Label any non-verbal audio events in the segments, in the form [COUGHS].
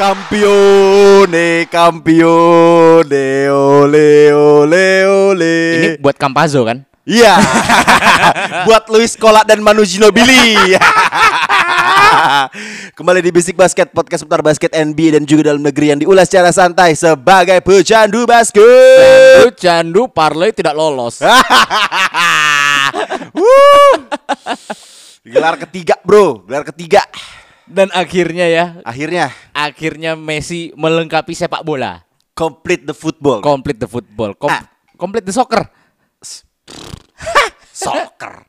Campione, campione, ole, ole, ole. Ini buat Campazzo kan? Iya. [LAUGHS] Buat Luis Kola dan Manu Ginobili. [LAUGHS] Kembali di Bisik Basket, podcast seputar basket NBA dan juga dalam negeri yang diulas secara santai sebagai pecandu basket. Lu candu parlay tidak lolos. [LAUGHS] Gelar ketiga, Bro. Gelar ketiga. Dan akhirnya ya, Akhirnya akhirnya Messi melengkapi sepak bola. complete the football. Complete the football. Kom- Ah. Complete the soccer. [LAUGHS] soccer.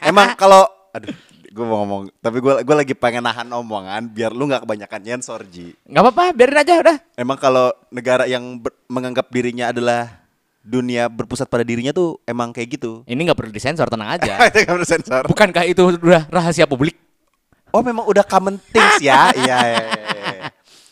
Emang kalau aduh gue mau ngomong tapi gue gue lagi pengen nahan omongan biar lu nggak kebanyakan nyensor Ji. Nggak apa-apa, biarin aja udah. Emang kalau negara yang ber- menganggap dirinya adalah dunia berpusat pada dirinya tuh emang kayak gitu. Ini nggak perlu disensor, tenang aja. Itu [LAUGHS] nggak perlu sensor. Bukankah itu udah rahasia publik? Oh memang udah common things ya. [LAUGHS] Iya, iya, iya, iya.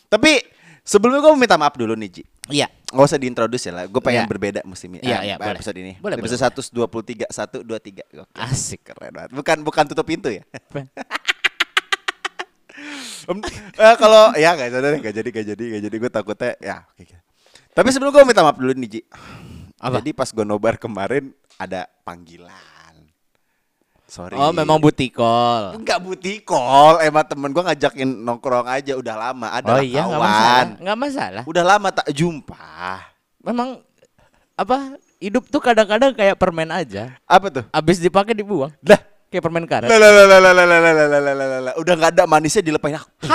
Tapi sebelumnya gue minta maaf dulu nih Ji. Iya. Gak usah diintroduce ya lah. Gue pengen Iya. berbeda musim ini. Iya, eh, iya, boleh. episode ini. Boleh, episode 123 1 2 3. Oke. Asik. Keren banget. Bukan bukan tutup pintu ya. [LAUGHS] Em, eh, kalau ya gak jadi gak jadi gak jadi gak jadi gue takutnya ya oke oke. Tapi sebelum gue minta maaf dulu nih Ji. Apa? Jadi pas gue nobar kemarin ada panggilan. Sorry. Oh, memang butikol. Enggak buti call, emang temen gue ngajakin nongkrong aja udah lama ada Oh iya, nggak masalah. Nggak masalah. Udah lama tak jumpa. Memang apa? Hidup tuh kadang-kadang kayak permen aja. Apa tuh? Abis dipakai dibuang. Lah, Kayak permen karet. lah, lah, lah, lah, lah, lah, lah, lah, lah, lah, lah, lah. udah nggak ada manisnya dilepain aku. [LAUGHS]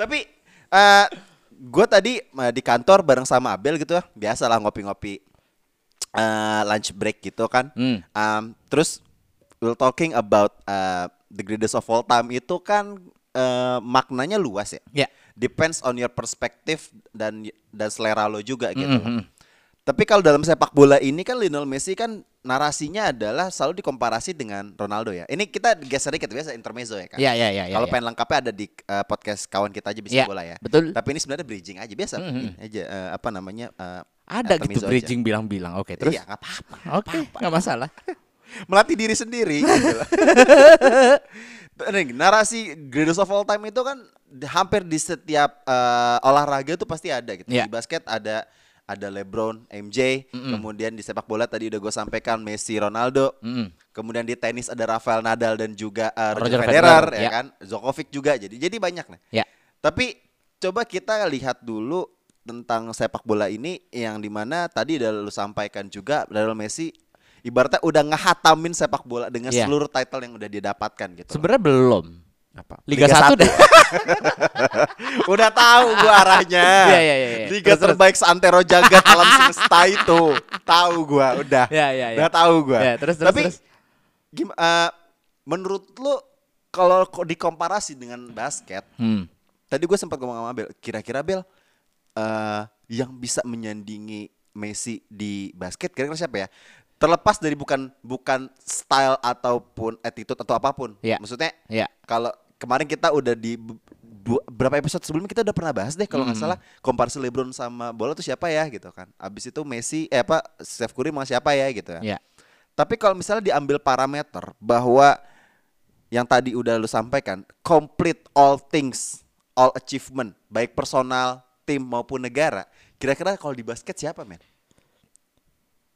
Tapi eh gue tadi eh, di kantor bareng sama Abel gitu ya, biasa lah ngopi-ngopi eh, lunch break gitu kan. Hmm. Um, terus we're talking about uh, the greatest of all time itu kan eh, maknanya luas ya. Ya. Depends on your perspective dan dan selera lo juga gitu. Mm, mm. Tapi kalau dalam sepak bola ini kan Lionel Messi kan narasinya adalah selalu dikomparasi dengan Ronaldo ya. Ini kita geser dikit biasa intermezzo ya kan. Iya, iya, iya, iya, Kalau iya. pengen lengkapnya ada di uh, podcast kawan kita aja bisa Iya, bola ya. betul. Tapi ini sebenarnya bridging aja biasa Mhm. ini aja uh, apa namanya uh, Ada gitu bridging bilang-bilang. Oke, terus. Iya, nggak apa-apa. Oke, nggak masalah. [LAUGHS] Melatih diri sendiri gitu [LAUGHS] narasi greatest of all time itu kan hampir di setiap uh, olahraga tuh pasti ada gitu. Iya. Di basket ada ada LeBron, MJ, kemudian di sepak bola tadi udah gue sampaikan Messi, Ronaldo. Mm. Kemudian di tenis ada Rafael Nadal dan juga uh, Roger, Roger Federer, Federer, ya ya. kan, Djokovic juga. Jadi jadi banyak nih. Ya. Tapi coba kita lihat dulu tentang sepak bola ini yang di mana tadi udah lu sampaikan juga Lionel Messi ibaratnya udah ngehatamin sepak bola dengan Iya. seluruh title yang udah dia dapatkan gitu. Sebenarnya belum. Apa? Liga, 1 deh. [LAUGHS] udah tahu gua arahnya. Iya, iya, iya, iya. Liga Terus, terus. terbaik seantero jagat alam semesta itu. Tahu gua, udah. Iya, iya, iya. Udah tahu gua. Iya, terus, terus, Tapi terus. gim- eh, menurut lu kalau ko- dikomparasi dengan basket, Hmm. tadi gue sempat ngomong sama Bel, kira-kira Bel eh yang bisa menyandingi Messi di basket kira-kira siapa ya? Terlepas dari bukan bukan style ataupun attitude atau apa pun. Iya. Maksudnya Iya. kalau kemarin kita udah di bu- berapa episode sebelumnya kita udah pernah bahas deh kalau nggak salah komparasi LeBron sama bola tuh siapa ya gitu kan. Abis itu Messi eh apa Steph Curry sama siapa ya gitu ya. Ya. Tapi kalau misalnya diambil parameter bahwa yang tadi udah lu sampaikan, complete all things, all achievement, baik personal, tim maupun negara. Kira-kira kalau di basket siapa, men?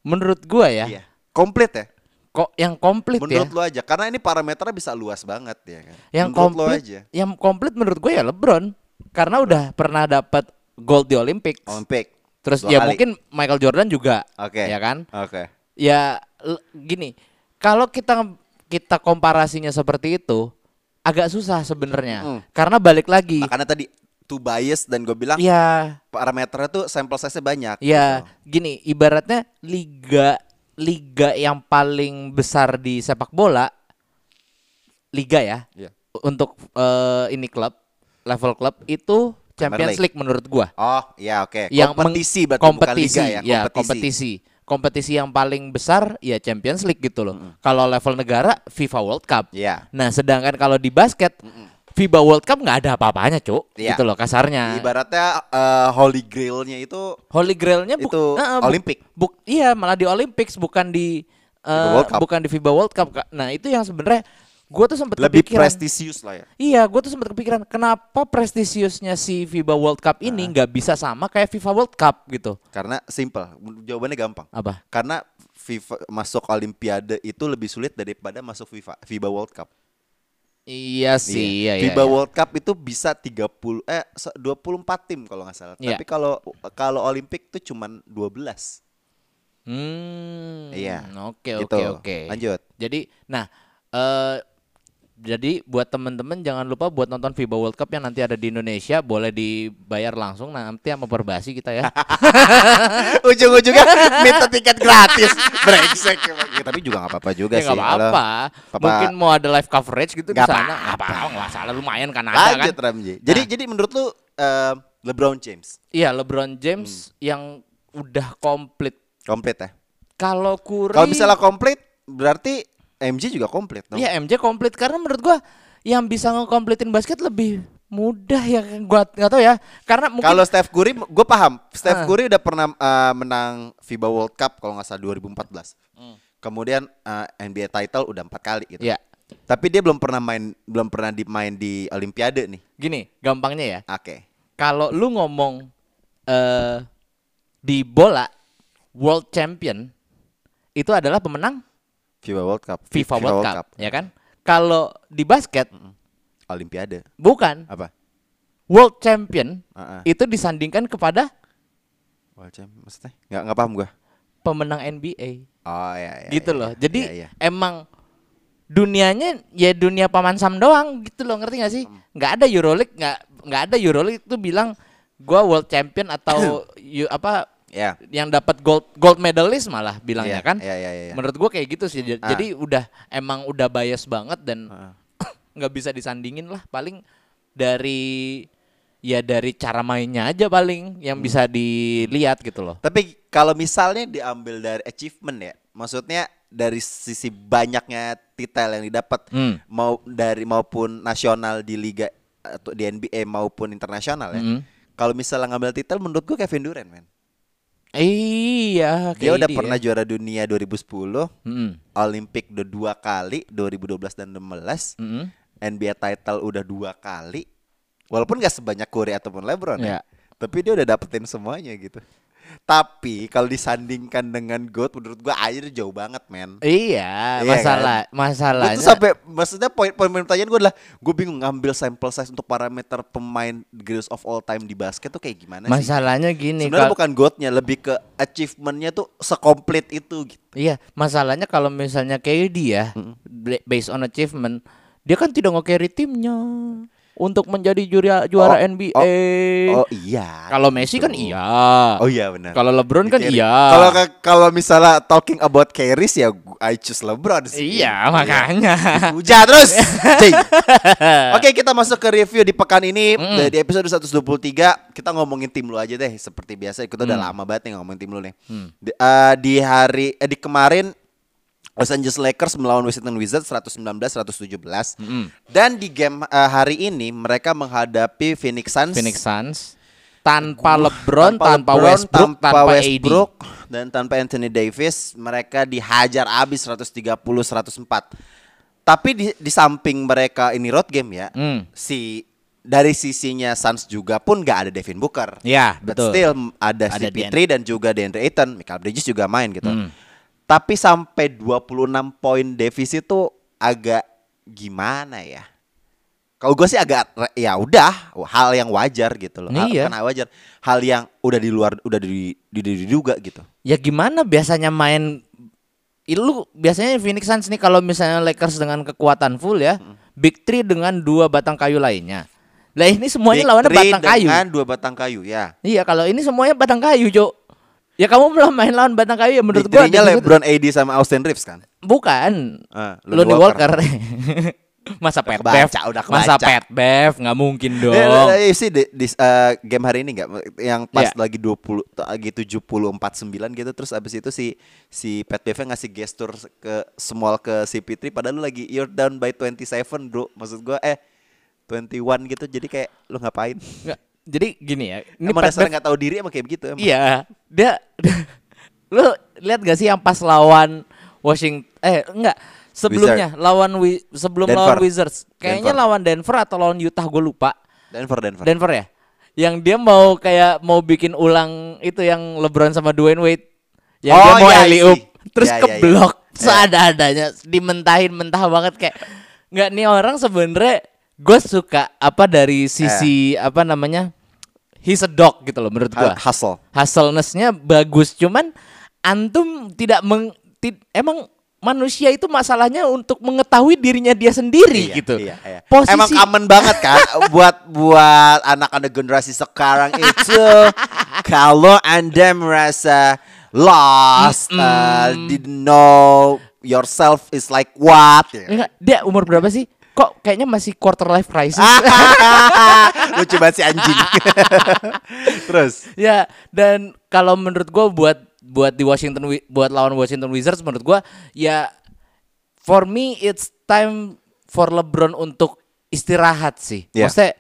Menurut gua ya, Iya. Komplit ya? Kok yang komplit Menurut ya. lu aja, karena ini parameternya bisa luas banget ya kan. Yang menurut komplit, aja. yang komplit menurut gue ya LeBron. Karena udah pernah dapat gold di Olympics. Olympic. Terus Dua ya kali. mungkin Michael Jordan juga, Oke. ya kan? Oke. Ya l- gini, kalau kita kita komparasinya seperti itu agak susah sebenarnya. Mm. Karena balik lagi, Makanya tadi too biased dan gue bilang Iya, parameternya tuh sampel size-nya banyak. ya gitu. gini, ibaratnya liga liga yang paling besar di sepak bola liga ya. Iya. Untuk eh, ini klub, level klub itu Champions League. League menurut gua. Oh, ya oke. yang meng- kompetisi berarti kompetisi, bukan liga ya, kompetisi. Kompetisi yang paling besar ya Champions League gitu loh. Kalau level negara FIFA World Cup. Iya. Nah, sedangkan kalau di basket FIBA World Cup nggak ada apa-apanya, Cuk. Iya. Gitu loh kasarnya. Ibaratnya eh, holy grail-nya itu Holy Grail-nya Itu eh, buk- Olimpik. buk- iya, malah di Olympics bukan di Cup. bukan di FIBA World Cup. Nah, itu yang sebenarnya gue tuh sempat lebih kepikiran. prestisius lah ya. Iya, gue tuh sempat kepikiran kenapa prestisiusnya si FIBA World Cup ini nggak bisa sama kayak FIFA World Cup gitu. Karena simple, jawabannya gampang. Apa? Karena FIFA masuk Olimpiade itu lebih sulit daripada masuk FIFA FIBA World Cup. Iya sih, iya, iya. FIBA iya. World Cup itu bisa 30 eh se- 24 tim kalau nggak salah. Iya. Tapi kalau kalau Olimpik tuh cuman 12. Hmm. Iya. Oke, Gitu. oke, oke. Lanjut. Jadi, nah, eh jadi buat temen-temen jangan lupa buat nonton FIBA World Cup yang nanti ada di Indonesia boleh dibayar langsung nanti sama Perbasi kita ya. [LAUGHS] Ujung-ujungnya minta tiket gratis. Brengsek. Ya, tapi juga nggak apa-apa juga ya sih. nggak apa-apa. Mungkin mau ada live coverage gitu di Nggak sana. Apa-apa. apa-apa, nggak salah lumayan kan ada Lanjut kan. Ramji. Jadi Nah. jadi menurut lu eh, LeBron James Iya, LeBron James Hmm. yang udah komplit. komplit ya? Kalau Curry Kalau misalnya komplit berarti MJ juga komplit dong. Iya MJ komplit karena menurut gua yang bisa ngekompletin basket lebih mudah ya gua nggak tahu ya karena mungkin Kalau Steph Curry, gue paham. Steph Ah. Curry udah pernah eh, menang FIBA World Cup kalau nggak salah 2014. Kemudian eh, NBA title udah empat kali gitu. ya Tapi dia belum pernah main, belum pernah dimain di Olimpiade nih. gini gampangnya ya Oke. kalau lu ngomong eh di bola world champion itu adalah pemenang FIBA World Cup. FIFA World, Cup, ya kan kalau di basket Olimpiade. bukan Apa? world champion Ah, ah. itu disandingkan kepada World Champ maksudnya? Nggak nggak paham gue. pemenang NBA Oh iya iya. gitu iya. loh. Jadi Iya, iya. emang dunianya ya dunia paman sam doang gitu loh ngerti gak sih? Nggak ada Euroleague nggak nggak ada Euroleague itu bilang gua world champion atau [COUGHS] you, apa Ya. yang dapat gold gold medalist malah bilangnya Iya, kan? iya, iya, iya. Menurut gua kayak gitu sih. Jadi Ah. jadi udah emang udah bias banget dan Ah. [COUGHS] nggak bisa disandingin lah paling dari ya dari cara mainnya aja paling yang Hmm. bisa dilihat gitu loh. Tapi kalau misalnya diambil dari achievement ya, maksudnya dari sisi banyaknya titel yang didapat Hmm. mau dari maupun nasional di liga atau di NBA maupun internasional ya. Mm. Kalau misalnya ngambil titel menurut gua Kevin Durant, men. Iya, Dia udah KD pernah juara dunia 2010, Mm-mm. Olimpik udah dua kali 2012 dan 2016, Mm-mm. NBA title udah dua kali. Walaupun gak sebanyak Curry ataupun LeBron ya. Ya. Tapi dia udah dapetin semuanya gitu. Tapi kalau disandingkan dengan GOAT menurut gua air jauh banget, men. Iya, Iya masalah Gue masalahnya. tuh sampai maksudnya poin poin pertanyaan gue adalah gue bingung ngambil sampel size untuk parameter pemain greatest of all time di basket tuh kayak gimana sih? masalahnya gini Sebenarnya kal- bukan GOAT-nya, lebih ke achievementnya tuh sekomplit itu gitu. Iya, masalahnya kalau misalnya KD ya, bla- based on achievement, dia kan tidak nge-carry timnya untuk menjadi juara juara Oh, NBA. Oh iya. Kalau Messi kan gitu. iya. Oh iya benar. Kalau LeBron kan Di iya. Kalau kalau misalnya talking about carries ya I choose LeBron sih. Iya, makanya. Hujan terus. [LAUGHS] Oke, kita masuk ke review di pekan ini di episode 123 kita ngomongin tim lu aja deh seperti biasa. Kita udah lama banget nih ngomongin tim lu nih. Di, eh, di hari eh, di kemarin Los Angeles Lakers melawan Washington Wizards 119-117. Dan di game eh, hari ini mereka menghadapi Phoenix Suns. Phoenix Suns tanpa LeBron, tanpa, LeBron, Westbrook, tanpa, Westbrook, AD. dan tanpa Anthony Davis, mereka dihajar habis 130-104. Tapi di, di samping mereka ini road game ya, Hmm. si dari sisinya Suns juga pun nggak ada Devin Booker. Ya, But betul. still ada, Ada CP3 dan juga DeAndre Ayton, Michael Bridges juga main gitu. Hmm. Tapi sampai 26 poin defisit itu agak gimana ya? Kalau gue sih agak ya udah hal yang wajar gitu loh. Hal- Iya. wajar, hal yang udah di luar udah di di, di- diduga gitu. Ya gimana biasanya main lu biasanya Phoenix Suns nih kalau misalnya Lakers dengan kekuatan full ya, Big Three dengan dua batang kayu lainnya. Lah ini semuanya Big lawannya batang kayu. dengan dua batang kayu ya. Iya, kalau ini semuanya batang kayu, Cok. Ya kamu belum main lawan batang kayu ya menurut Big gua. three-nya di situ- LeBron AD sama Austin Reeves kan. Bukan. Ah, Lonnie Walker. [LAUGHS] Masa Pat kebaca, Bev? udah Masa. Pat Bev nggak mungkin dong. Eh, eh, eh, sih di, di, eh, game hari ini nggak yang pas Iya. lagi 20 t- lagi 70 49 gitu terus abis itu si si Pat Bev ngasih gestur ke small ke si Pitri padahal lu lagi you're down by 27 bro maksud gua eh 21 gitu jadi kayak lu ngapain Nggak, jadi gini ya. Ini emang dasar nggak tahu diri emang kayak begitu emang. Iya, dia, [LAUGHS] lu lihat gak sih yang pas lawan Washington eh enggak sebelumnya lawan Wi, sebelum Denver. lawan Wizards kayaknya Denver. lawan Denver atau lawan Utah gue lupa Denver Denver Denver ya yang dia mau kayak mau bikin ulang itu yang LeBron sama Dwayne Wade yang dia Oh, mau iya, oop terus Iya, iya, keblok iya. seada-adanya dimentahin mentah banget kayak nggak nih orang sebenarnya gue suka apa dari sisi apa namanya he's a dog gitu loh menurut gua hustle hustleness-nya bagus cuman antum tidak meng ti- emang manusia itu masalahnya untuk mengetahui dirinya dia sendiri Iya, gitu. iya, iya. Posisi Emang common banget kan [LAUGHS] buat buat anak-anak generasi sekarang itu [LAUGHS] kalau anda merasa lost, uh, didn't know yourself is like what. ya. Enggak, dia umur berapa sih? Kok kayaknya masih quarter life crisis? [LAUGHS] Lucu banget si anjing. [LAUGHS] Terus ya, dan kalau menurut gua buat buat di Washington buat lawan Washington Wizards menurut gua ya for me it's time for LeBron untuk istirahat sih. Iya. Maksudnya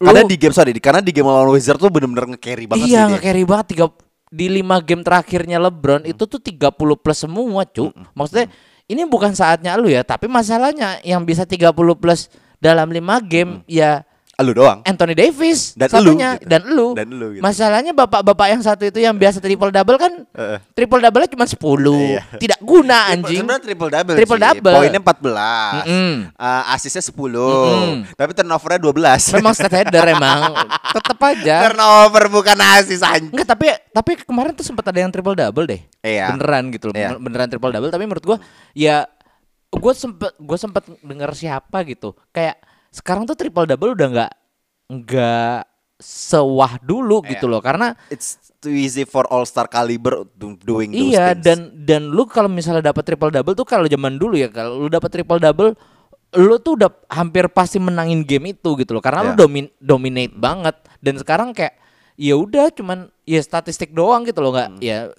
karena lu- di game sorry, karena di game lawan Wizard tuh bener-bener nge-carry banget iya, nge-carry banget tiga di lima game terakhirnya LeBron itu tuh 30 plus semua, cu. Maksudnya ini bukan saatnya lu ya, tapi masalahnya yang bisa 30 plus dalam lima game ya Lu doang. Anthony Davis Dan satunya elu gitu. dan lu. Dan elu gitu. Masalahnya bapak-bapak yang satu itu yang biasa triple double kan Heeh. triple double cuma 10. Iya. Tidak guna anjing. Sebenarnya triple double Triple sih. double. Poinnya 14. Mm-mm. Eh, asisnya 10. Mm-mm. Tapi turnovernya 12. Memang stat header [LAUGHS] emang. Tetap aja. turnover bukan asis anjing. Enggak, tapi tapi kemarin tuh sempat ada yang triple double deh. Iya. Beneran gitu loh. Iya. bener- Beneran triple double tapi menurut gua ya gua sempet gua sempet denger siapa gitu. Kayak sekarang tuh triple double udah nggak nggak sewah dulu gitu Iya. loh karena It's too easy for all star caliber do- doing those iya things. dan dan lu kalau misalnya dapat triple double tuh kalau zaman dulu ya kalau lu dapat triple double lu tuh udah hampir pasti menangin game itu gitu loh karena lu Iya. domin dominate banget dan sekarang kayak ya udah cuman ya statistik doang gitu loh nggak Hmm. ya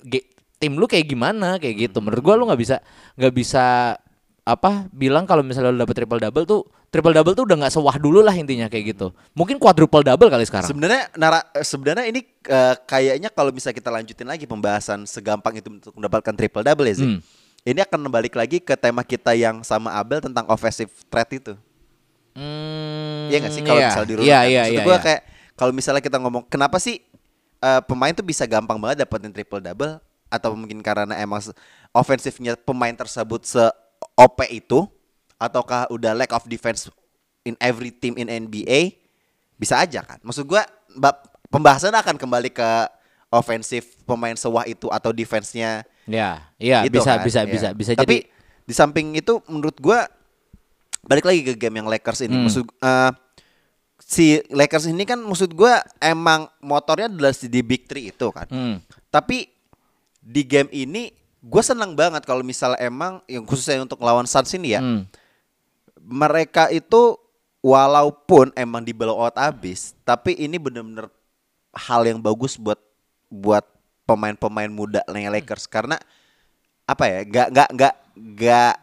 tim lu kayak gimana kayak gitu menurut gua lu nggak bisa nggak bisa apa bilang kalau misalnya lu dapet triple double tuh triple double tuh udah nggak sewah dulu lah intinya kayak gitu mungkin quadruple double kali sekarang Sebenarnya nara eh, sebenarnya ini eh, kayaknya kalau bisa kita lanjutin lagi pembahasan segampang itu untuk mendapatkan triple double ya, Zik. Hmm. Ini akan balik lagi ke tema kita yang sama Abel tentang offensive threat itu. Hmm, Iya gak sih kalau iya. misalnya dirunut iya Maksud iya gua iya. kayak kalau misalnya kita ngomong kenapa sih eh, pemain tuh bisa gampang banget dapetin triple double atau mungkin karena emang ofensifnya pemain tersebut se OP itu ataukah udah lack of defense in every team in NBA bisa aja kan. Maksud gua bab- pembahasan akan kembali ke ofensif pemain sewah itu atau defense-nya Ya, iya gitu bisa kan. bisa Iya. bisa bisa Tapi jadi di samping itu menurut gua balik lagi ke game yang Lakers ini. Hmm. Maksud eh, si Lakers ini kan maksud gua emang motornya adalah di Big Three itu kan. Hmm. Tapi di game ini gue senang banget kalau misalnya emang yang khususnya untuk lawan Suns ini ya. Hmm. Mereka itu walaupun emang di blowout abis, tapi ini bener-bener hal yang bagus buat buat pemain-pemain muda nih Lakers karena apa ya? Gak gak gak gak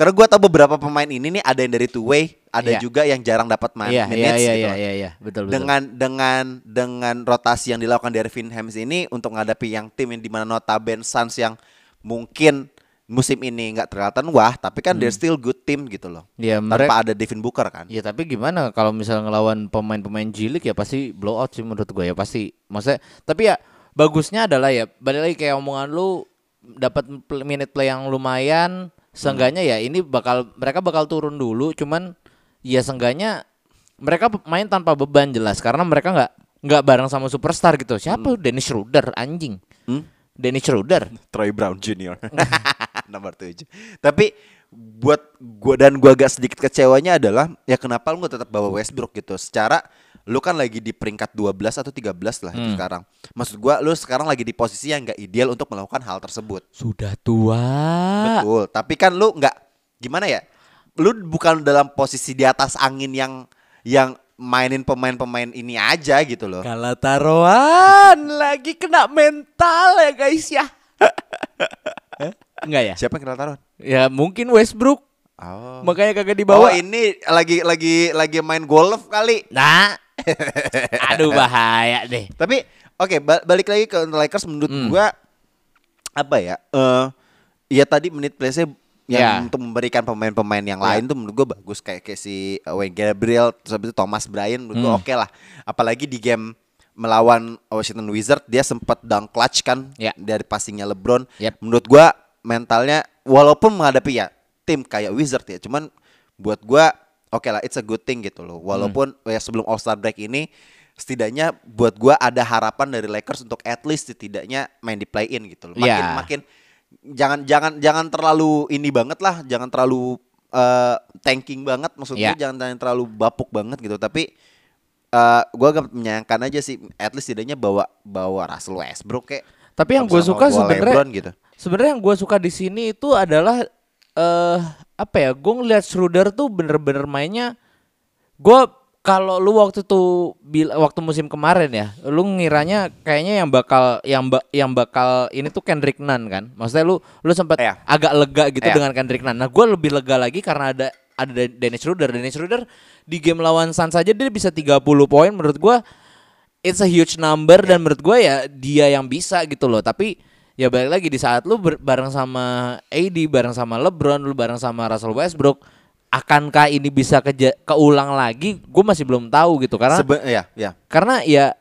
karena gue tau beberapa pemain ini nih ada yang dari two way, ada Iya. juga yang jarang dapat main Iya iya minutes iya gitu. iya iya iya betul betul. dengan dengan dengan rotasi yang dilakukan dari Hams ini untuk menghadapi yang tim yang di mana notaben Suns yang mungkin musim ini nggak terkelihatan wah tapi kan they're still good team gitu loh tanpa mereka ada Devin Booker kan Ya tapi gimana kalau misalnya ngelawan pemain-pemain jilik ya pasti blow out sih menurut gue ya pasti. Maksudnya tapi ya bagusnya adalah ya balik lagi kayak omongan lu dapat minute play yang lumayan seenggaknya ya ini bakal mereka bakal turun dulu cuman ya seenggaknya mereka main tanpa beban jelas karena mereka nggak nggak bareng sama superstar gitu. Siapa? Dennis Schroeder anjing. Hmm? Dennis Schroeder. Troy Brown Jr. [LAUGHS] nomor 7 tapi buat gua dan gua agak sedikit kecewanya adalah ya kenapa lu nggak tetap bawa Westbrook gitu secara lu kan lagi di peringkat 12 atau 13 lah itu Hmm. sekarang. Maksud gua lu sekarang lagi di posisi yang nggak ideal untuk melakukan hal tersebut. Sudah tua. Betul. Tapi kan lu nggak gimana ya? Lu bukan dalam posisi di atas angin yang yang mainin pemain-pemain ini aja gitu loh. Kalah taruhan lagi kena mental ya guys ya. [LAUGHS] Enggak ya? Siapa yang kenal taruhan? Ya mungkin Westbrook. Oh. Makanya kagak Oh dibawa. ini lagi lagi lagi main golf kali. Nah. [LAUGHS] Aduh bahaya deh. Tapi oke ba- balik lagi ke Lakers menurut Hmm. gua apa ya? Eh ya tadi menit play-nya yang Ya. untuk memberikan pemain-pemain yang lain tuh menurut gua bagus kayak kayak si Wayne Gabriel terus habis itu Thomas Bryant menurut Hmm. oke lah. Apalagi di game melawan Washington Wizards dia sempat dunk clutch kan Ya. dari passingnya LeBron. Yep. Menurut gua mentalnya walaupun menghadapi ya tim kayak Wizard ya, cuman buat gua oke lah it's a good thing gitu loh. Walaupun ya sebelum All Star break ini setidaknya buat gua ada harapan dari Lakers untuk at least setidaknya main di play in gitu loh. Makin Ya. makin jangan jangan jangan terlalu ini banget lah, jangan terlalu eh, tanking banget maksud Ya. gua jangan, jangan terlalu bapuk banget gitu. Tapi eh gua agak menyayangkan aja sih at least setidaknya bawa bawa Russell Westbrook kayak Tapi yang gue suka sebenarnya gitu. sebenarnya yang gue suka di sini itu adalah eh apa ya? Gue ngeliat Schroeder tuh bener-bener mainnya. Gue kalau lu waktu tuh bil- waktu musim kemarin ya, lu ngiranya kayaknya yang bakal yang ba- yang bakal ini tuh Kendrick Nunn kan? Maksudnya lu lu sempat Iya. agak lega gitu Iya. dengan Kendrick Nunn. Nah, gue lebih lega lagi karena ada ada Den- Dennis Schroeder. Dennis Schroeder di game lawan Suns saja dia bisa 30 poin menurut gue it's a huge number dan menurut gue ya dia yang bisa gitu loh. Tapi ya balik lagi di saat lu bareng sama AD, bareng sama LeBron, lu bareng sama Russell Westbrook, akankah ini bisa keja- keulang lagi? Gue masih belum tahu gitu karena Sebe- ya, ya. karena ya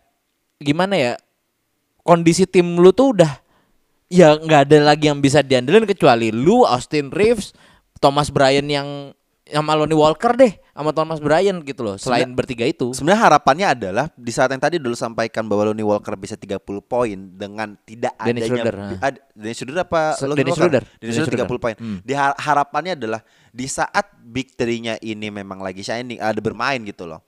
gimana ya kondisi tim lu tuh udah ya nggak ada lagi yang bisa diandelin kecuali lu Austin Reeves Thomas Bryant yang sama Lonnie Walker deh sama Thomas Bryant gitu loh selain bertiga itu Sebenarnya harapannya adalah di saat yang tadi dulu sampaikan bahwa Lonnie Walker bisa 30 poin dengan tidak Dennis adanya Schroeder, ad- Dennis Schroeder apa Lonnie Dennis Walker? Schroeder. Dennis Schroeder 30 Schroeder. poin. Hmm. Di har- harapannya adalah di saat big three-nya ini memang lagi shining ada bermain gitu loh.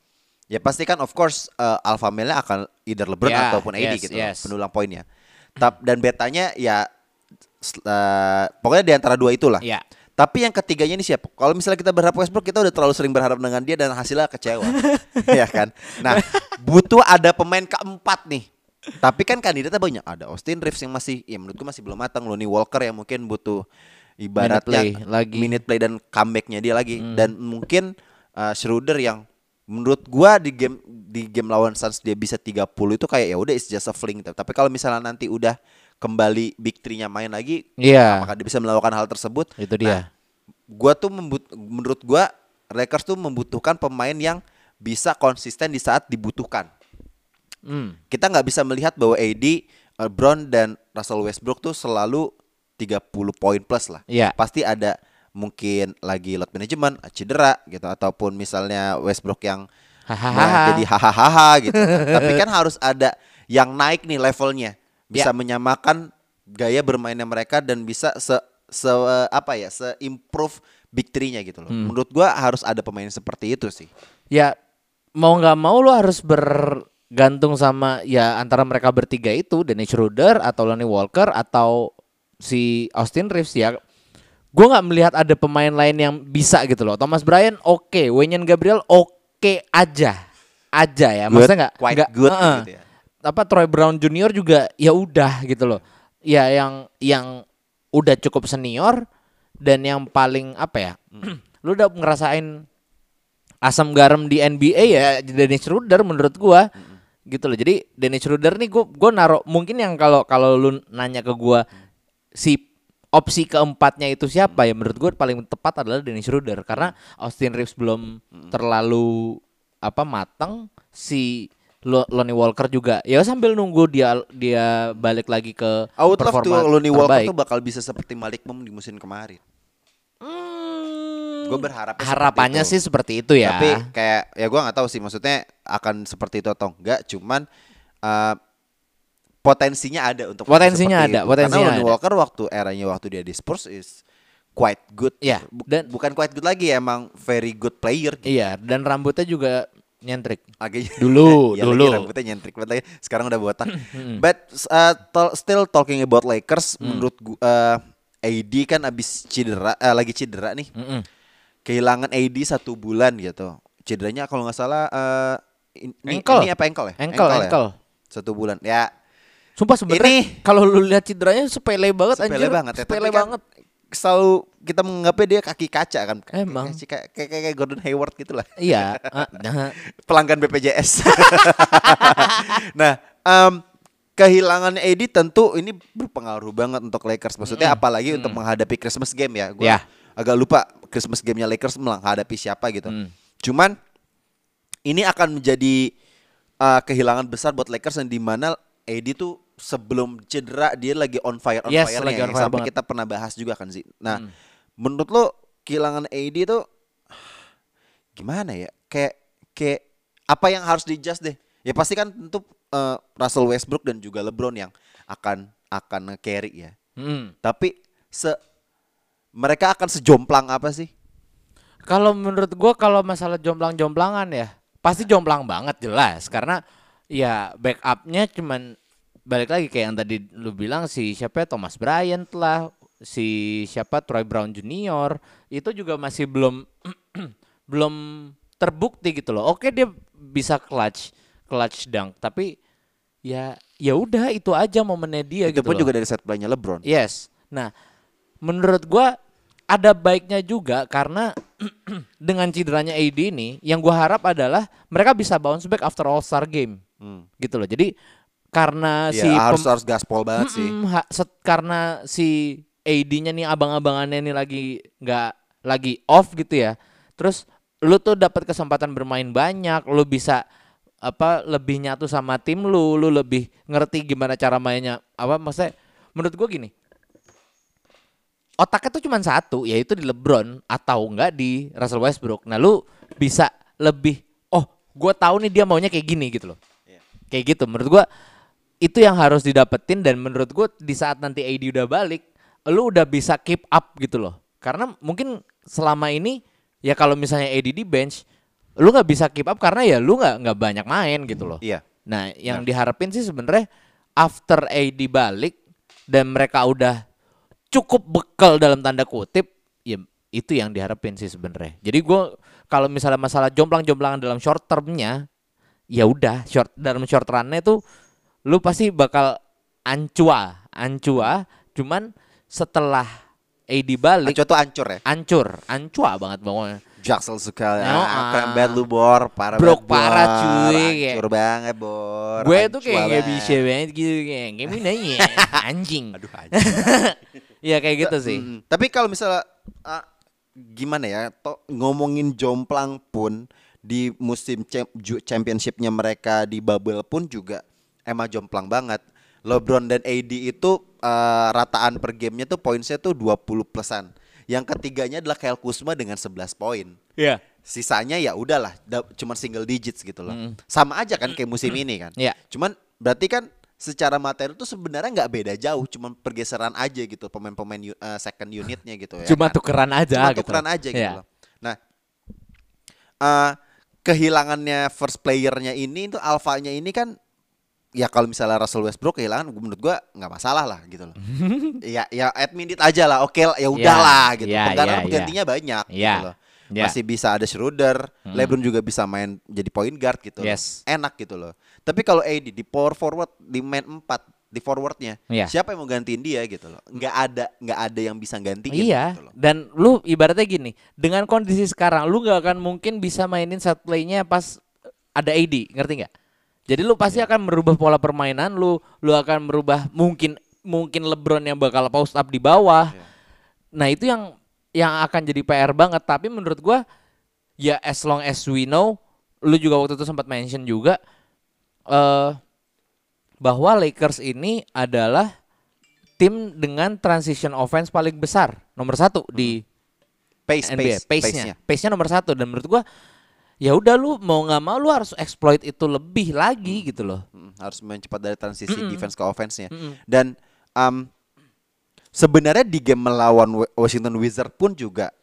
Ya pasti kan of course uh, alpha male-nya akan either LeBron Ya, ataupun AD yes, gitu loh, yes. pendulang poinnya. Tap dan betanya ya uh, pokoknya di antara dua itulah. ya Tapi yang ketiganya ini siapa? Kalau misalnya kita berharap Westbrook, kita udah terlalu sering berharap dengan dia dan hasilnya kecewa, [LAUGHS] ya kan? Nah, butuh ada pemain keempat nih. Tapi kan kandidatnya banyak. Ada Austin Reeves yang masih, ya menurutku masih belum matang. Lonnie Walker yang mungkin butuh ibaratnya Minute play lagi. Hmm. minute play dan comebacknya dia lagi. Dan mungkin uh, Schroeder yang menurut gua di game di game lawan Suns dia bisa 30 itu kayak ya udah it's just a fling. Tapi kalau misalnya nanti udah kembali big three-nya main lagi, Iya. apakah dia bisa melakukan hal tersebut? Itu Nah, dia. gua tuh membut menurut gua Lakers tuh membutuhkan pemain yang bisa konsisten di saat dibutuhkan. Hmm. Kita nggak bisa melihat bahwa AD, LeBron dan Russell Westbrook tuh selalu 30 poin plus lah. Iya. Pasti ada mungkin lagi load management, cedera gitu ataupun misalnya Westbrook yang nah, jadi hahaha gitu. [LAUGHS] Tapi kan harus ada yang naik nih levelnya, bisa Ya. menyamakan gaya bermainnya mereka dan bisa se se apa ya, se improve big three-nya gitu loh. Hmm. Menurut gua harus ada pemain seperti itu sih. ya mau nggak mau lo harus bergantung sama ya antara mereka bertiga itu Dennis Schroeder atau Lonnie Walker atau si Austin Reeves ya gue nggak melihat ada pemain lain yang bisa gitu loh. Thomas Bryant oke. Wayne Gabriel oke aja. Aja ya maksudnya nggak quite nggak good Heeh. gitu ya. apa Troy Brown Junior juga ya udah gitu loh. Ya yang yang udah cukup senior dan yang paling apa ya? [CLEARS THROAT] Lu udah ngerasain asam garam di NBA ya Dennis Schroeder menurut gua gitu loh. Jadi Dennis Schroeder nih gua gua naro mungkin yang kalau kalau lu nanya ke gua si opsi keempatnya itu siapa ya menurut gua paling tepat adalah Dennis Schroeder karena Austin Reeves belum terlalu apa matang si Lo- Lonnie Walker juga ya sambil nunggu dia dia balik lagi ke to performa Lonnie Walker terbaik. tuh bakal bisa seperti Malik Monk di musim kemarin. Hmm, Gua berharapnya seperti harapannya itu. sih seperti itu ya Tapi kayak ya gua nggak tahu sih maksudnya akan seperti itu atau enggak. Cuman uh, potensinya ada untuk Potensinya ada, itu. potensinya Karena Lonnie ada. Walker waktu eranya waktu dia di Spurs is quite good. Iya, Bu- dan- bukan quite good lagi emang very good player. gitu. Iya, dan rambutnya juga nyentrik. Lagi [LAUGHS] Dulu, ya, lagi dulu. rambutnya nyentrik banget. Sekarang udah botak. [LAUGHS] But uh, tol- still talking about Lakers, Mm. menurut gua uh, AD kan abis cedera, eh, lagi cedera nih. Mm-mm. Kehilangan AD satu bulan gitu. Cederanya kalau nggak salah uh, in- ini, Ankle. ini apa ankle ya? Ankle, ya? ankle. Satu bulan. Ya, Sumpah sebenarnya Ini- kalau lu lihat cederanya sepele banget sepele anjir. banget ya. Sepele Tapi kan banget. Selalu kita menganggapnya dia kaki kaca kan. Emang. Kayak kayak, kayak Gordon Hayward gitu lah. Iya. [LAUGHS] ah, nah, pelanggan BPJS. [LAUGHS] nah, em, kehilangan AD tentu ini berpengaruh banget untuk Lakers. Maksudnya apalagi untuk menghadapi Christmas game ya. Gua Ya. agak lupa Christmas gamenya Lakers menghadapi siapa gitu. Mm. Cuman ini akan menjadi uh, kehilangan besar buat Lakers yang di mana AD tuh sebelum cedera dia lagi on fire on Yes, fire lagi on fire sampai banget. kita pernah bahas juga kan sih. Nah, menurut lo kehilangan AD tuh [SIGHS] gimana ya? Kayak kayak apa yang harus di adjust deh? Ya pasti kan tentu eh, Russell Westbrook dan juga LeBron yang akan akan carry ya. mm. Tapi se mereka akan sejomplang apa sih? Kalau menurut gua kalau masalah jomplang-jomplangan ya pasti jomplang banget jelas karena ya backupnya cuman balik lagi kayak yang tadi lu bilang si siapa ya, Thomas Bryant lah si siapa Troy Brown Junior itu juga masih belum [CLEARS THROAT] belum terbukti gitu loh. Oke dia bisa clutch clutch dunk tapi ya ya udah itu aja momennya dia Itu gitu pun loh. juga dari set play-nya LeBron. Yes. Nah, menurut gua ada baiknya juga karena [CLEARS THROAT] dengan cederanya AD ini yang gua harap adalah mereka bisa bounce back after All Star game. Hmm. Gitu loh. Jadi karena Ya, si harus harus gaspol banget sih. Mm-mm, ha- set- karena si AD-nya nih abang-abangannya nih lagi nggak lagi off gitu ya. Terus lu tuh dapat kesempatan bermain banyak, lu bisa apa lebih nyatu sama tim lu, lu lebih ngerti gimana cara mainnya. Apa maksudnya menurut gua gini. Otaknya tuh cuma satu, yaitu di LeBron atau enggak di Russell Westbrook. Nah, lu bisa lebih oh, gua tahu nih dia maunya kayak gini gitu loh. Kayak gitu menurut gua itu yang harus didapetin dan menurut gue di saat nanti AD udah balik lu udah bisa keep up gitu loh. Karena mungkin selama ini ya kalau misalnya AD di bench lu nggak bisa keep up karena ya lu nggak nggak banyak main gitu loh. Iya. nah yang diharapin sih sebenarnya after AD balik dan mereka udah cukup bekal dalam tanda kutip ya itu yang diharapin sih sebenarnya. Jadi gua kalau misalnya masalah jomplang-jomplangan dalam short termnya ya udah short dalam short run-nya tuh lu pasti bakal ancua ancua cuman setelah AD balik Aco tuh ancur ya. ancur ancua banget pokoknya Jaksel suka No, ah. Keren banget lu bor, parah Brok banget, parah, cuy, Hancur banget bor. gue tuh kayak banget. bisa banget gitu kayak kayak nanya [LAUGHS] anjing Aduh [LAUGHS] anjing. ya kayak gitu sih Mm, Tapi kalau misalnya ah, gimana ya, to, ngomongin jomplang pun di musim championshipnya mereka di bubble pun juga emang jomplang banget. LeBron dan AD itu eh, rataan per gamenya tuh poinnya tuh 20 plusan. Yang ketiganya adalah Kyle Kuzma dengan 11 poin. Iya Sisanya ya udahlah, da- cuman single digits gitu loh. Sama aja kan kayak musim ini kan. Iya. Cuman berarti kan secara materi tuh sebenarnya nggak beda jauh, cuman pergeseran aja gitu pemain-pemain eh, second unitnya gitu ya. cuma kan? tukeran aja Cuma gitu tukeran aja gitu Iya. loh. Nah, eh, kehilangannya first playernya ini itu alfanya ini kan ya kalau misalnya Russell Westbrook kehilangan menurut gua nggak masalah lah gitu loh. [LAUGHS] ya ya admit it aja lah. Oke lah, ya udahlah gitu. ya, Penggantian ya, penggantinya banyak gitu Ya, loh. ya. Masih bisa ada Schroeder, LeBron juga bisa main jadi point guard gitu. loh. Yes. Enak gitu loh. Tapi kalau AD di power forward di main 4 di forwardnya, Iya. siapa yang mau gantiin dia gitu loh? Nggak ada nggak ada yang bisa gantiin Iya, gitu loh. dan lu ibaratnya gini, dengan kondisi sekarang lu gak akan mungkin bisa mainin set playnya pas ada AD, ngerti nggak? Jadi lu Iya. pasti akan merubah pola permainan lu, lu akan merubah mungkin mungkin LeBron yang bakal post up di bawah. Iya. Nah itu yang yang akan jadi PR banget. Tapi menurut gua ya as long as we know, lu juga waktu itu sempat mention juga eh bahwa Lakers ini adalah tim dengan transition offense paling besar nomor satu di Pace, NBA pace, pace-nya pace-nya nomor satu dan menurut gua ya udah lu mau nggak mau lu harus exploit itu lebih lagi gitu loh Mm, harus mencepat dari transisi Mm-mm. defense ke offense-nya. Mm-mm. Dan um, sebenarnya di game melawan Wa- Washington Wizard pun juga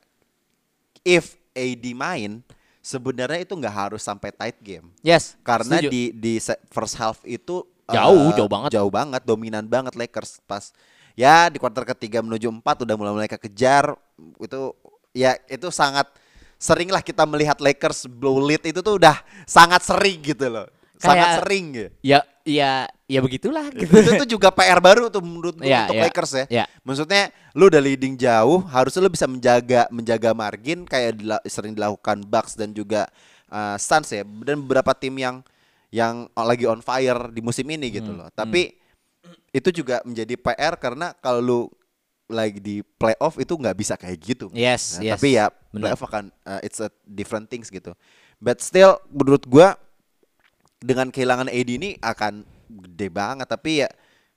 if AD main sebenarnya itu nggak harus sampai tight game. Yes. Karena setuju. di di first half itu Jauh, eh, jauh banget. Jauh banget, dominan banget Lakers pas ya di kuarter ketiga menuju empat udah mulai-mulai kekejar itu ya itu sangat sering lah kita melihat Lakers blow lead itu tuh udah sangat sering gitu loh. Sangat Kayak- sering gitu. ya ya ya begitulah gitu. itu tuh juga PR baru tuh menurut Iya, untuk iya, Lakers ya. iya. Maksudnya lu udah leading jauh, harusnya lu bisa menjaga menjaga margin kayak dila- sering dilakukan Bucks dan juga uh, Suns ya dan beberapa tim yang yang lagi on fire di musim ini gitu Hmm, loh. Tapi itu juga menjadi PR karena kalau lu lagi di playoff itu nggak bisa kayak gitu. Yes, Nah, yes. Tapi ya Benar. playoff akan uh, it's a different things gitu. But still menurut gua dengan kehilangan AD ini akan gede banget tapi ya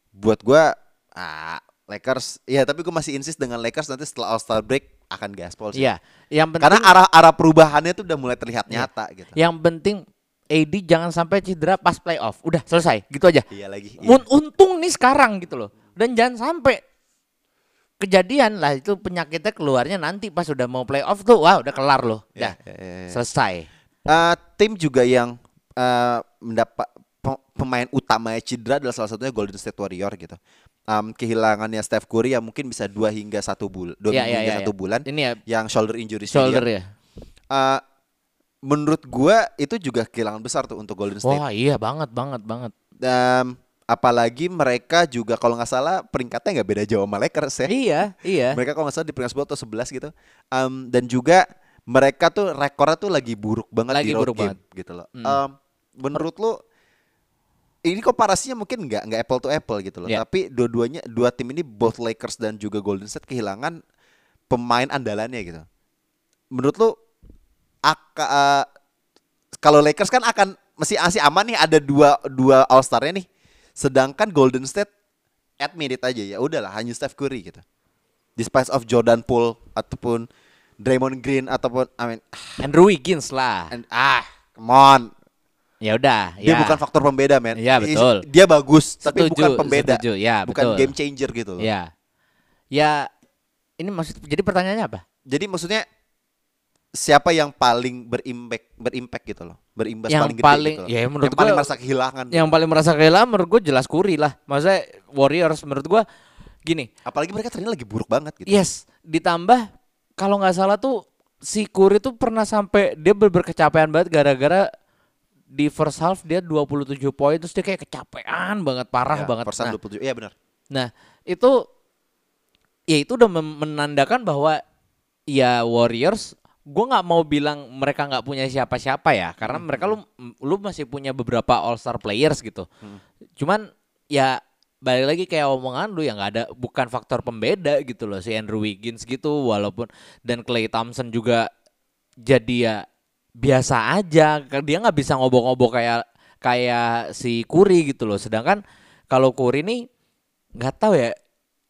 buat gua ah Lakers ya tapi gua masih insist dengan Lakers nanti setelah All Star break akan gaspol sih. Iya. Yang penting Karena arah arah perubahannya tuh udah mulai terlihat Iya. nyata gitu. yang penting AD jangan sampai cedera pas playoff. Udah selesai, gitu aja. Iya lagi. iya. Un- untung nih sekarang gitu loh. Dan jangan sampai kejadian lah itu penyakitnya keluarnya nanti pas udah mau playoff tuh wah udah kelar loh. Udah iya, iya, iya. selesai. Eh, tim juga yang eh, mendapat pe- pemain utamanya cedera adalah salah satunya Golden State Warrior gitu. Em, kehilangannya Steph Curry yang mungkin bisa dua hingga satu bulan, dua minggu iya, hingga iya, satu iya. bulan. Ini ya yang shoulder injury shoulder ya. Eh, menurut gua itu juga kehilangan besar tuh untuk Golden State. Wah iya banget banget banget. Dan apalagi mereka juga kalau nggak salah peringkatnya nggak beda jauh sama Lakers ya. Iya iya. Mereka kalau nggak salah di peringkat 10 atau 11 gitu. Em, dan juga mereka tuh rekornya tuh lagi buruk banget Lagi di road buruk game banget. gitu loh. Hmm. Em, menurut lu ini komparasinya mungkin nggak nggak apple to apple gitu loh. Iya. Tapi dua-duanya dua tim ini both Lakers dan juga Golden State kehilangan pemain andalannya gitu. Menurut lu aka, eh, kalau Lakers kan akan masih masih aman nih ada dua dua All Star-nya nih. Sedangkan Golden State admit it aja ya udahlah hanya Steph Curry gitu. Despite of Jordan Poole ataupun Draymond Green ataupun I mean Andrew Wiggins lah. and, ah come on Ya udah. dia ya. bukan faktor pembeda men Iya, Is- betul. dia bagus tapi Setuju, bukan pembeda setuju. Ya, bukan betul. game changer gitu loh Ya. Ya ini maksud jadi pertanyaannya apa? jadi maksudnya siapa yang paling berimpact berimpact gitu loh berimbas Yang paling gede paling- gitu loh. ya, menurut yang paling gua- merasa kehilangan Yang paling merasa kehilangan menurut gue jelas Curry lah. Maksudnya Warriors menurut gue gini. apalagi mereka ternyata lagi buruk banget gitu Yes, ditambah kalau nggak salah tuh si Curry tuh pernah sampai dia ber berkecapean banget gara-gara di first half dia 27 poin terus dia kayak kecapean banget parah Ya, banget. persen Nah, 27 iya benar Nah, itu ya itu udah menandakan bahwa ya Warriors gue nggak mau bilang mereka nggak punya siapa-siapa ya karena Hmm, mereka lu lu masih punya beberapa All Star players gitu. Hmm. Cuman ya balik lagi kayak omongan lu yang nggak ada bukan faktor pembeda gitu loh si Andrew Wiggins gitu walaupun dan Clay Thompson juga jadi ya biasa aja dia nggak bisa ngobok-ngobok kayak kayak si Curry gitu loh sedangkan kalau Curry nih nggak tahu ya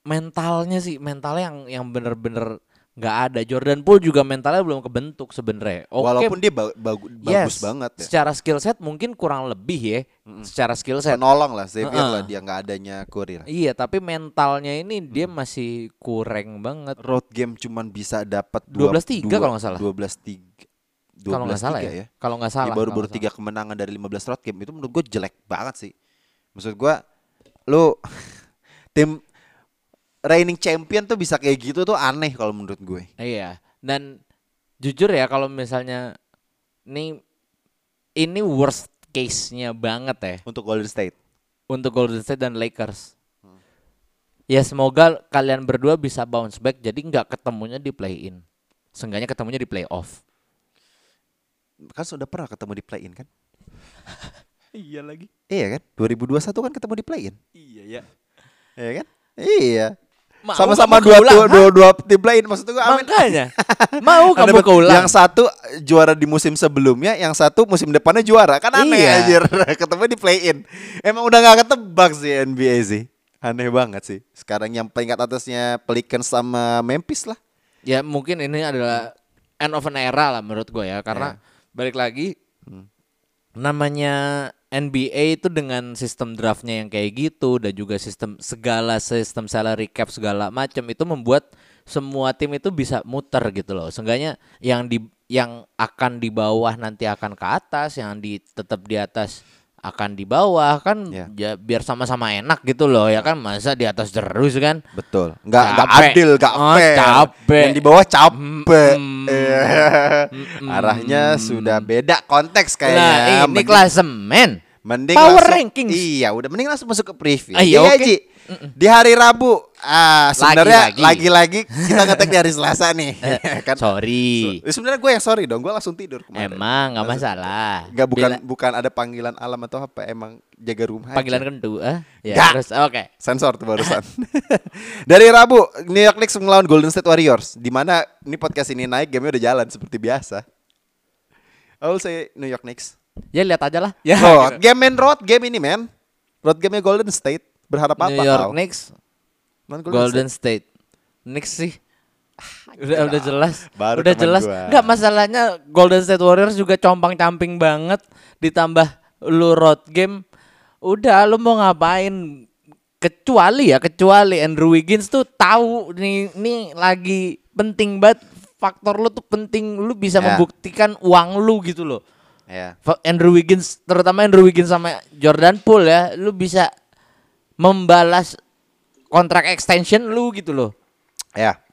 mentalnya sih mentalnya yang yang bener-bener nggak ada. Jordan Poole juga mentalnya belum kebentuk sebenarnya. Oke, walaupun dia ba- bagu- bagus yes, banget ya. Secara skill set mungkin kurang lebih ya. Secara skill set. Penolong lah Xavier Heeh. lah dia nggak adanya Curry lah. iya tapi mentalnya ini dia masih kurang banget. Road game cuman bisa dapat 12-3 kalau nggak salah. 12 3 kalau nggak salah ya, kalau nggak salah Ya, baru baru kalau nggak tiga kemenangan dari 15 road game. Itu menurut gue jelek banget sih. Maksud gue lu [LAUGHS] tim reigning champion tuh bisa kayak gitu tuh aneh kalau menurut gue. Iya. Dan jujur ya kalau misalnya ini ini worst case-nya banget ya Untuk Golden State. untuk Golden State dan Lakers. Ya semoga kalian berdua bisa bounce back jadi nggak ketemunya di play-in. Seenggaknya ketemunya di playoff. Kan sudah pernah ketemu di play-in kan? [LAUGHS] Iya lagi. Iya kan? 2021 kan ketemu di play-in. Iya ya. Iya kan? Iya. Sama-sama dua, dua, dua, dua tim play-in maksud gue amin. Makanya [LAUGHS] mau kamu keulang. Yang satu juara di musim sebelumnya, yang satu musim depannya juara. Kan aneh Iya. anjir. [LAUGHS] Ketemu di play-in. Emang udah gak ketebak sih NBA sih. Aneh banget sih. Sekarang yang peringkat atasnya Pelicans sama Memphis lah. Ya mungkin ini adalah end of an era lah menurut gue ya karena balik lagi namanya NBA itu dengan sistem draftnya yang kayak gitu dan juga sistem segala sistem salary cap segala macam itu membuat semua tim itu bisa muter gitu loh. Seenggaknya yang di yang akan di bawah nanti akan ke atas, yang di tetap di atas akan di bawah kan Ya. ya biar sama-sama enak gitu loh ya kan masa di atas terus kan Betul. Nggak nggak adil, nggak Oh, fair. capek. Yang di bawah capek. Mm, Eh, [LAUGHS] Arahnya sudah beda konteks kayaknya. nah ini Mending- klasemen Mending Power langsung- rankings. Iya, udah mending langsung masuk ke preview. Ah, iya, Iya, oke. Ji. Di hari Rabu, ah sebenarnya Lagi-lagi. [LAUGHS] kita ngetek di hari Selasa nih. kan sorry Eh, Sebenarnya gue yang sorry dong, gue langsung tidur kemarin. emang nggak masalah Enggak bukan Bila- bukan ada panggilan alam atau apa, emang jaga rumah. aja. panggilan kedua ya Nggak. terus oke Sensor tuh barusan. [LAUGHS] [LAUGHS] Dari Rabu, New York Knicks melawan Golden State Warriors. Di mana ini podcast ini naik, gamenya udah jalan seperti biasa. I will say New York Knicks. ya lihat aja lah ya Oh, game main road game ini, men. Road game Golden State. Berharap apa New York kau? Knicks Lawan Golden State. Knicks sih. Udah udah jelas. Baru udah jelas. gua. Enggak masalahnya Golden State Warriors juga compang-camping banget ditambah lu road game. Udah lu mau ngapain? Kecuali ya, kecuali Andrew Wiggins tuh tahu nih nih lagi penting banget faktor lu tuh penting lu bisa Ya. membuktikan uang lu gitu loh. Ya. Fa- Andrew Wiggins terutama Andrew Wiggins sama Jordan Poole ya lu bisa membalas kontrak extension lu gitu loh Ya.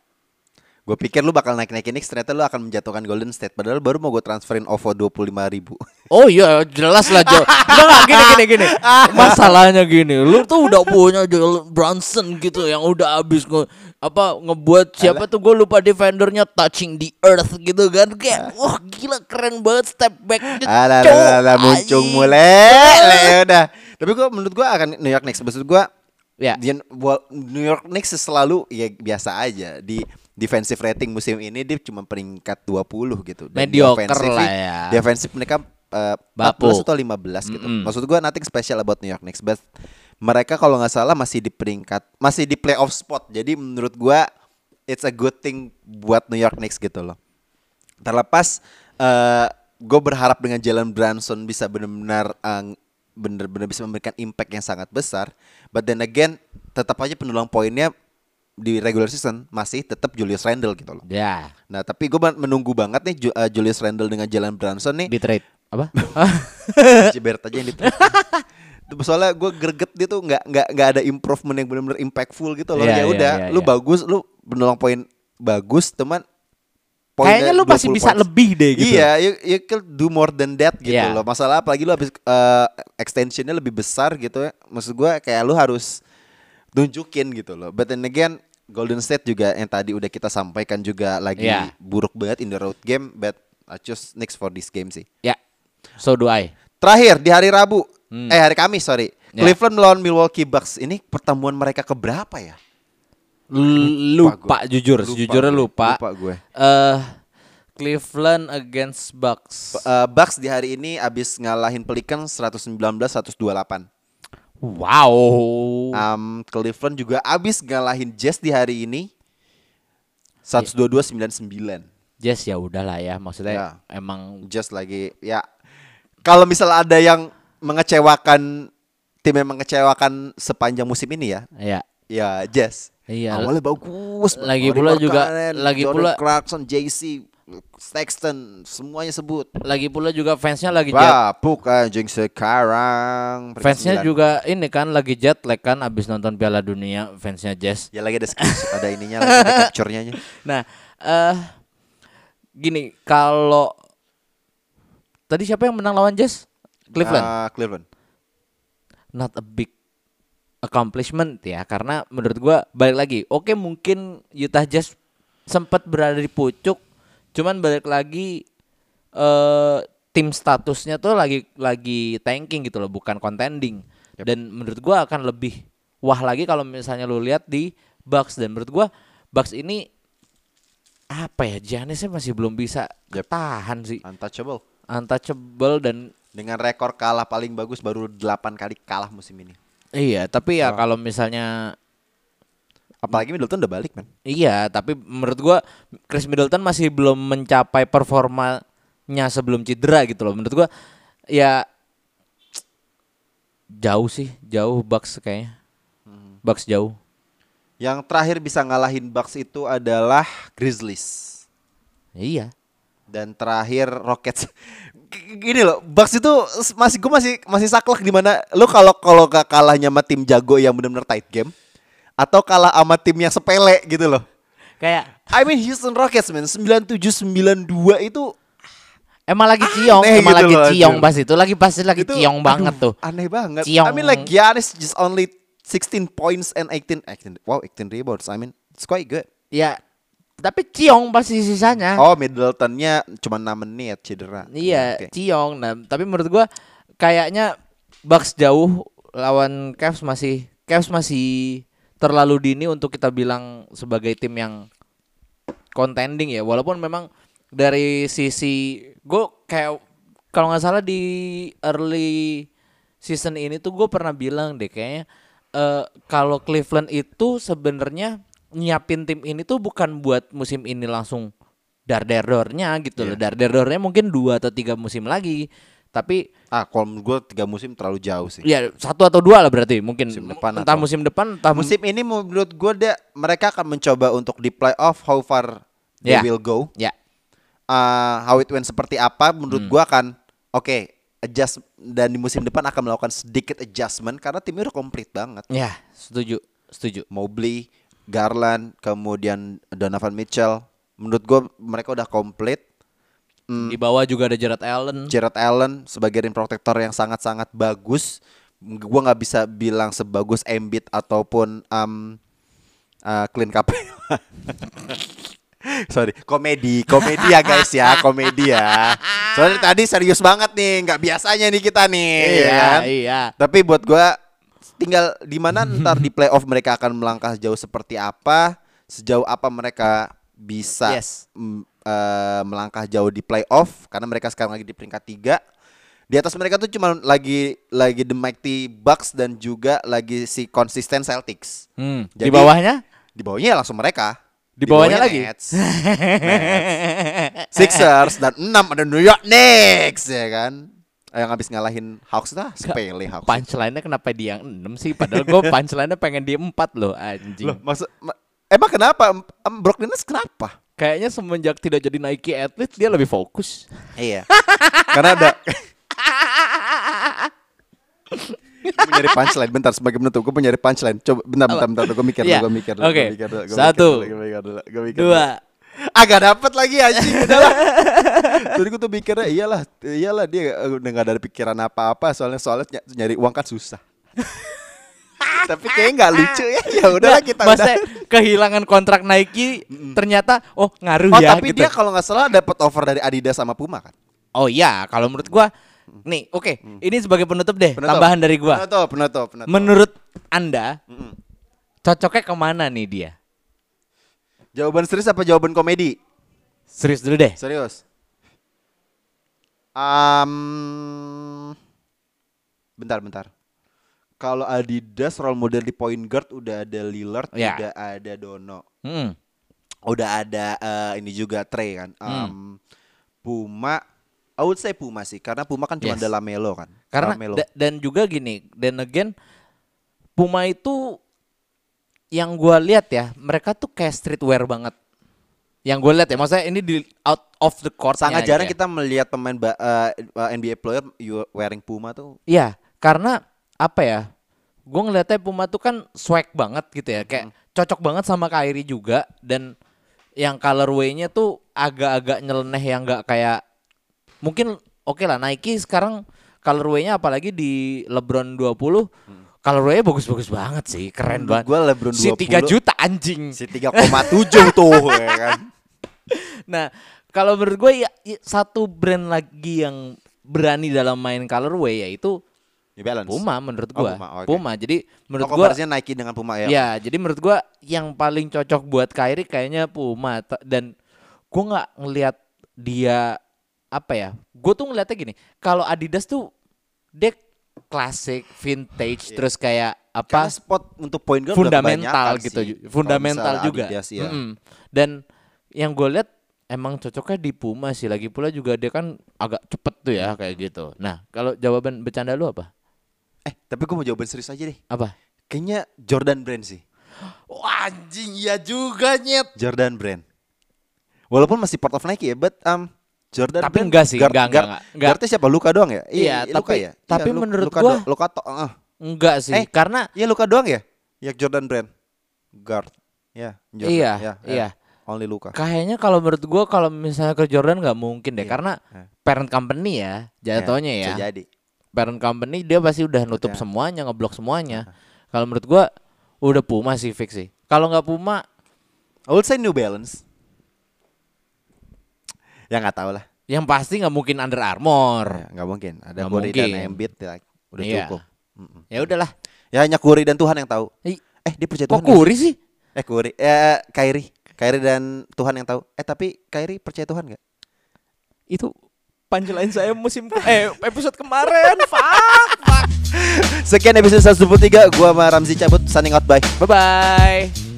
Gue pikir lu bakal naik-naikin Knicks ternyata lu akan menjatuhkan Golden State padahal baru mau gue transferin OVO 25 ribu. [LAUGHS] Oh iya jelas lah Jo Enggak gini gini gini Masalahnya gini Lu tuh udah punya Jalen Brunson gitu Yang udah abis nge, apa ngebuat Siapa tuh gue lupa defendernya Touching the earth gitu kan Kayak wah gila keren banget Step back Alah, alah, alah, muncung mulai. Ya udah. Tapi gue menurut gue akan New York Knicks. Maksud gue Ya. wal- New York Knicks selalu ya biasa aja di defensive rating musim ini dia cuma peringkat 20 gitu. di Mediocre lah ya. Defensif mereka eh, 14 Bapuk. atau 15 gitu. Mm-mm. Maksud gue nothing special about New York Knicks, but mereka kalau nggak salah masih di peringkat masih di playoff spot. Jadi menurut gue it's a good thing buat New York Knicks gitu loh. Terlepas eh gue berharap dengan Jalen Brunson bisa benar-benar eh, benar-benar bisa memberikan impact yang sangat besar. But then again, tetap aja pendulang poinnya di regular season masih tetap Julius Randle gitu loh. Ya Nah, tapi gue menunggu banget nih eh, Julius Randle dengan Jalen Brunson nih. Di trade Apa? [LAUGHS] Ciberet aja yang di Itu Soalnya gue greget dia tuh nggak nggak nggak ada improvement yang benar-benar impactful gitu loh. Iya, ya iya, udah, iya, lu iya. bagus, lu pendulang poin bagus, teman. Kayaknya lu masih 20 bisa points. lebih deh gitu Iya, you, you can do more than that gitu Iya. loh. Masalah apalagi lu habis eh, extensionnya lebih besar gitu ya. Maksud gua kayak lu harus tunjukin gitu loh. But then again, Golden State juga yang tadi udah kita sampaikan juga lagi Iya. buruk banget in the road game. But I choose next for this game sih. Ya So do I Terakhir di hari Rabu, Hmm. eh hari Kamis sorry, Ya. Cleveland melawan Milwaukee Bucks. Ini pertemuan mereka keberapa ya? L- Lupa gua. jujur Lupa Sejujurnya gue. lupa Lupa gue. Eh Cleveland against Bucks Eh, Bucks di hari ini abis ngalahin Pelicans 119-128. Wow Um, Cleveland juga abis ngalahin Jazz di hari ini 122-99. Jazz ya udahlah ya Maksudnya Ya. emang Jazz lagi ya kalau misalnya ada yang mengecewakan tim yang mengecewakan sepanjang musim ini ya Ya ya Jazz. Iya. Awalnya bagus. Lagi pula juga- lagi Jordan pula- Clarkson, JC, Sexton semuanya sebut. Lagi pula juga fansnya lagi jet Bapuk anjing sekarang. Fansnya sembilan. juga ini kan lagi jet lag kan Abis nonton Piala Dunia fansnya Jazz Ya lagi ada [LAUGHS] ada ininya lagi ada capture-nya. [LAUGHS] Nah, eh gini, kalau tadi siapa yang menang lawan Jazz? Cleveland. Ah, Cleveland. Not a big accomplishment ya, karena menurut gua balik lagi. Oke, mungkin Utah Jazz sempat berada di pucuk, cuman balik lagi eh tim statusnya tuh lagi lagi tanking gitu loh, bukan contending. Dan menurut gua akan lebih wah lagi kalau misalnya lu lihat di Bucks dan menurut gua Bucks ini apa ya Giannisnya masih belum bisa Yep. tahan sih Untouchable. untouchable dan Dengan rekor kalah paling bagus baru 8 kali kalah musim ini. Iya tapi ya kalau misalnya Apalagi Middleton udah balik, man. iya tapi menurut gua Chris Middleton masih belum mencapai performanya sebelum cedera gitu loh menurut gua ya jauh sih jauh Bucks kayaknya Bucks jauh Yang terakhir bisa ngalahin Bucks itu adalah Grizzlies. iya Dan terakhir Rockets. [LAUGHS] Gini loh, Bucks itu masih gue masih masih saklek di mana lu kalau kalau gak kalahnya sama tim jago yang benar-benar tight game atau kalah sama tim yang sepele gitu loh. Kayak I mean Houston Rockets man 9792 itu emang lagi ciong, Aneh emang gitu lagi loh, ciong pas itu lagi pasti lagi itu ciong banget aduh, tuh. Aneh banget. Ciong. I mean like Giannis just only 16 points and 18 18 wow 18 rebounds. I mean it's quite good. Ya, tapi ciong pasti sisanya. Oh, Middleton-nya cuma 6 menit cedera. Iya, Oke. ciong. Nah, tapi menurut gua kayaknya Bucks jauh lawan Cavs masih Cavs masih terlalu dini untuk kita bilang sebagai tim yang contending ya. Walaupun memang dari sisi gue kayak kalau nggak salah di early season ini tuh gue pernah bilang deh kayaknya eh, kalau Cleveland itu sebenarnya nyiapin tim ini tuh bukan buat musim ini langsung dar-dar-dornya gitu loh. Dar-dar-dornya mungkin dua atau tiga musim lagi. Tapi Ah, kalau menurut gue tiga musim terlalu jauh sih. ya satu atau dua lah berarti mungkin Musim depan entah atau- musim depan entah Musim ini menurut gue deh mereka akan mencoba untuk di playoff how far they Ya. will go. ya Uh, how it went seperti apa menurut Hmm. gua akan oke adjust dan di musim depan akan melakukan sedikit adjustment karena timnya udah komplit banget. ya setuju setuju. Mobley, Garland, kemudian Donovan Mitchell. Menurut gua mereka udah komplit. Hmm, Di bawah juga ada Jared Allen. Jared Allen sebagai rim protector yang sangat-sangat bagus. Gua nggak bisa bilang sebagus Embiid ataupun um, uh, Clint Capella. [LAUGHS] Sorry, komedi, komedi ya guys ya, komedi ya. Soalnya tadi serius banget nih, nggak biasanya nih kita nih, ya Iya, kan? iya. Tapi buat gua tinggal di mana [LAUGHS] ntar di playoff mereka akan melangkah jauh seperti apa, sejauh apa mereka bisa Yes. eh, melangkah jauh di playoff karena mereka sekarang lagi di peringkat tiga. Di atas mereka tuh cuma lagi lagi the mighty Bucks dan juga lagi si konsisten Celtics. Hmm, Jadi- di bawahnya Di bawahnya ya langsung mereka. Di bawahnya lagi? Nets, Nets, Sixers dan 6 ada New York Knicks ya kan. Yang habis ngalahin Hawks dah sepele Hawks. punchline-nya kenapa dia yang 6 sih? Padahal gue [LAUGHS] punchline-nya pengen di 4 loh anjing. Loh, maksud ma- emang kenapa? Em, Brooklyn Nets kenapa? Kayaknya semenjak tidak jadi Nike athlete dia lebih fokus. Iya. Karena ada Gue nyari punchline bentar sebagai penutup gue nyari punchline coba bentar bentar bentar gue mikir dulu gue mikir Oke. gue mikir dulu, gue Satu. mikir dulu, gue mikir dulu, gue mikir Dua. agak dapet lagi anjing udahlah [LAUGHS] tadi gue tuh mikirnya iyalah iyalah dia eh, udah gak ada pikiran apa-apa soalnya soalnya ny- nyari uang kan susah [LAUGHS] tapi kayaknya nggak lucu ya ya udahlah kita Masa udah kehilangan kontrak Nike ternyata oh ngaruh oh ya tapi gitu. dia kalau nggak salah dapat offer dari Adidas sama Puma kan Oh iya, kalau menurut gua nih, oke, ini sebagai penutup deh, Penutup. tambahan dari gua. penutup penutup penutup Menurut Anda Mm-mm. cocoknya ke mana nih dia? jawaban serius apa jawaban komedi Serius dulu deh. Serius. Um, bentar, bentar. Kalau Adidas role model di point guard udah ada Lillard, Ya. udah ada Dono, Hmm. udah ada eh, ini juga Trey kan. Um, Puma, I would say Puma sih, karena Puma kan cuma Yes. ada Lamelo kan. Karena Lamelo. da- dan juga gini, dan again Puma itu yang gua lihat ya, mereka tuh kayak streetwear banget. Yang gue lihat ya, maksudnya ini di out of the court sangat gitu ya. jarang kita melihat pemain ba- eh, eh, NBA player you wearing Puma tuh. Iya, karena apa ya? Gue ngeliatnya Puma tuh kan swag banget gitu ya, kayak cocok banget sama Kyrie juga dan yang colorway-nya tuh agak-agak nyeleneh yang nggak kayak mungkin oke lah Nike sekarang colorway-nya apalagi di LeBron 20 colorway-nya bagus-bagus banget sih, keren banget. gua LeBron si 3 20 juta anjing. Si 3,7 tuh ya kan. [LAUGHS] Nah, kalau menurut gue ya, ya satu brand lagi yang berani dalam main colorway yaitu New Balance. Puma menurut Oh, gua. Puma, oke. Puma. Jadi menurut oh, gua komparasinya Nike dengan Puma ya. ya, jadi menurut gua yang paling cocok buat Kyrie kayaknya Puma dan gua nggak ngelihat dia apa ya? Gue tuh ngeliatnya gini, kalau Adidas tuh dia klasik, vintage, terus kayak Karena apa? spot untuk point guard fundamental kebanyakan gitu, fundamental juga. Adidas, ya. Mm-mm. Dan yang gue lihat emang cocoknya di Puma sih. Lagi pula juga dia kan agak cepet tuh ya kayak gitu. Nah, kalau jawaban bercanda lu apa? Eh, tapi gue mau jawaban serius aja deh. Apa? Kayaknya Jordan Brand sih. Wah, anjing iya juga nyet. Jordan Brand. Walaupun masih part of Nike ya, but um Jordan Tapi Brand enggak sih, guard- enggak, enggak, guard- enggak, enggak. Guardnya siapa? Luka doang ya? Iya, Luka tapi- ya. tapi Iya, Lu- menurut Luka gua- Luka to- eh. Enggak sih, Eh, karena Iya Luka doang ya? Ya Jordan Brand guard. Ya, Jordan. Iya, ya, iya. Only Luka. kayaknya kalau menurut gua kalau misalnya ke Jordan nggak mungkin deh Iya. karena Eh. parent company ya jatuhnya ya. Bisa jadi. Parent company dia pasti udah nutup Ya. semuanya, ngeblok semuanya. Kalau menurut gua udah Puma sih fix sih. Kalau nggak Puma I would say New Balance. Ya nggak tahu lah. yang pasti nggak mungkin Under Armour. Ya, nggak mungkin. Ada Curry dan mungkin. Embiid ya, udah Iya. cukup. Ya udahlah. Ya hanya Curry dan Tuhan yang tahu. Eh dia percaya Kok Tuhan nggak Kuri sih? sih? Eh Curry, eh Kyrie, Kyrie dan Tuhan yang tahu. Eh tapi Kyrie percaya Tuhan nggak? Itu punchline saya musim eh episode kemarin. [LAUGHS] fuck, fuck. Sekian episode 123 Gua sama Ramzi cabut Signing out bye Bye bye.